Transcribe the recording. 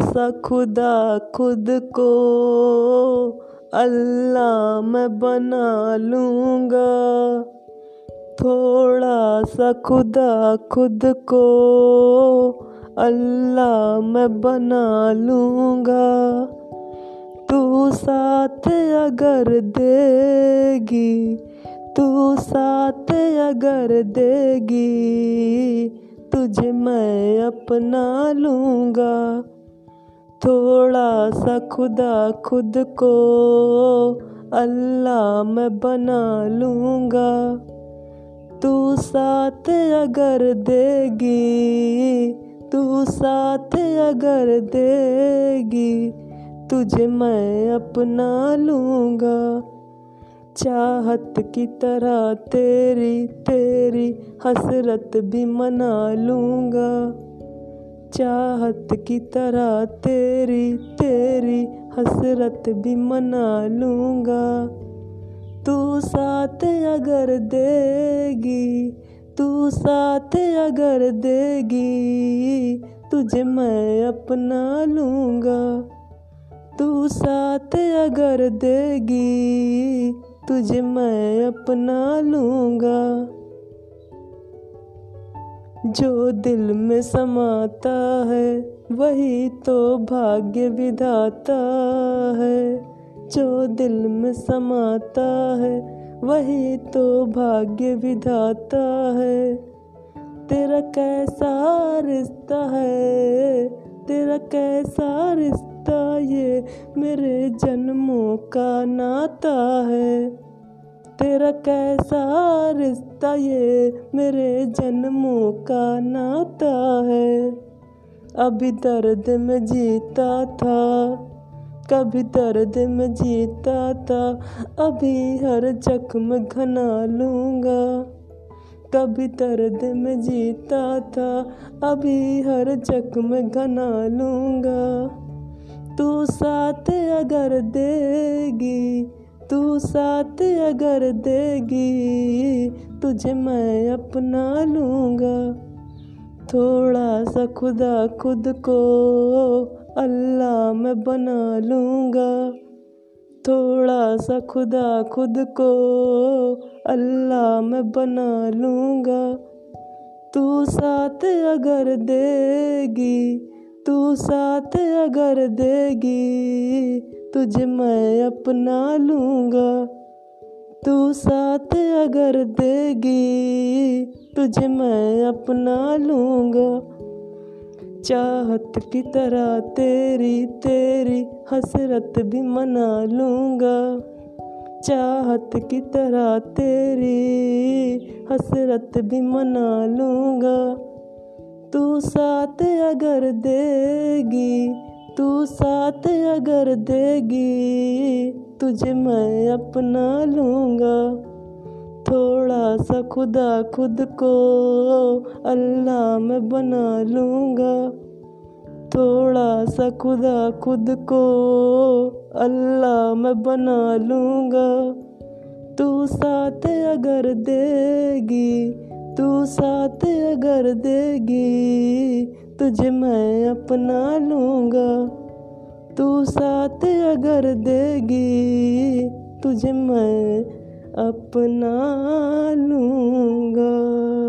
सा खुदा खुद को अल्लाह मैं बना लूँगा। थोड़ा सा खुदा खुद को अल्लाह मैं बना लूँगा। तू साथ अगर देगी, तू साथ अगर देगी तुझे मैं अपना लूँगा। थोड़ा सा खुदा खुद को अल्लाह मैं बना लूँगा। तू साथ अगर देगी, तू साथ अगर देगी, तुझे मैं अपना लूँगा। चाहत की तरह तेरी तेरी हसरत भी मना लूँगा। चाहत की तरह तेरी तेरी हसरत भी मना लूँगा। तू साथ अगर देगी, तू साथ अगर देगी, तुझे मैं अपना लूँगा। तू साथ अगर देगी तुझे मैं अपना लूँगा। जो दिल में समाता है, वही तो भाग्य विधाता है। जो दिल में समाता है, वही तो भाग्य विधाता है। तेरा कैसा रिश्ता है, तेरा कैसा रिश्ता ये मेरे जन्मों का नाता है। तेरा कैसा रिश्ता ये मेरे जन्मों का नाता है। अभी दर्द में जीता था, कभी दर्द में जीता था, अभी हर जख्म घना लूँगा। कभी दर्द में जीता था, अभी हर जख्म घना लूँगा। तू साथ अगर देगी, तू साथ अगर देगी, तुझे मैं अपना लूँगा। थोड़ा सा खुदा खुद को अल्लाह मैं बना लूँगा। थोड़ा सा खुदा खुद को अल्लाह मैं बना लूँगा। तू साथ अगर देगी तू साथ अगर देगी, तुझे मैं अपना लूँगा। तू साथ अगर देगी, तुझे मैं अपना लूँगा। चाहत की तरह तेरी तेरी हसरत भी मना लूँगा। चाहत की तरह तेरी हसरत भी मना लूँगा। तू साथ अगर देगी, तू साथ अगर देगी, तुझे मैं अपना लूँगा। थोड़ा सा खुदा खुद को अल्लाह मैं बना लूँगा। थोड़ा सा खुदा खुद को अल्लाह मैं बना लूँगा। तू साथ अगर देगी तू साथ अगर देगी, तुझे मैं अपना लूँगा। तू साथ अगर देगी, तुझे मैं अपना लूँगा।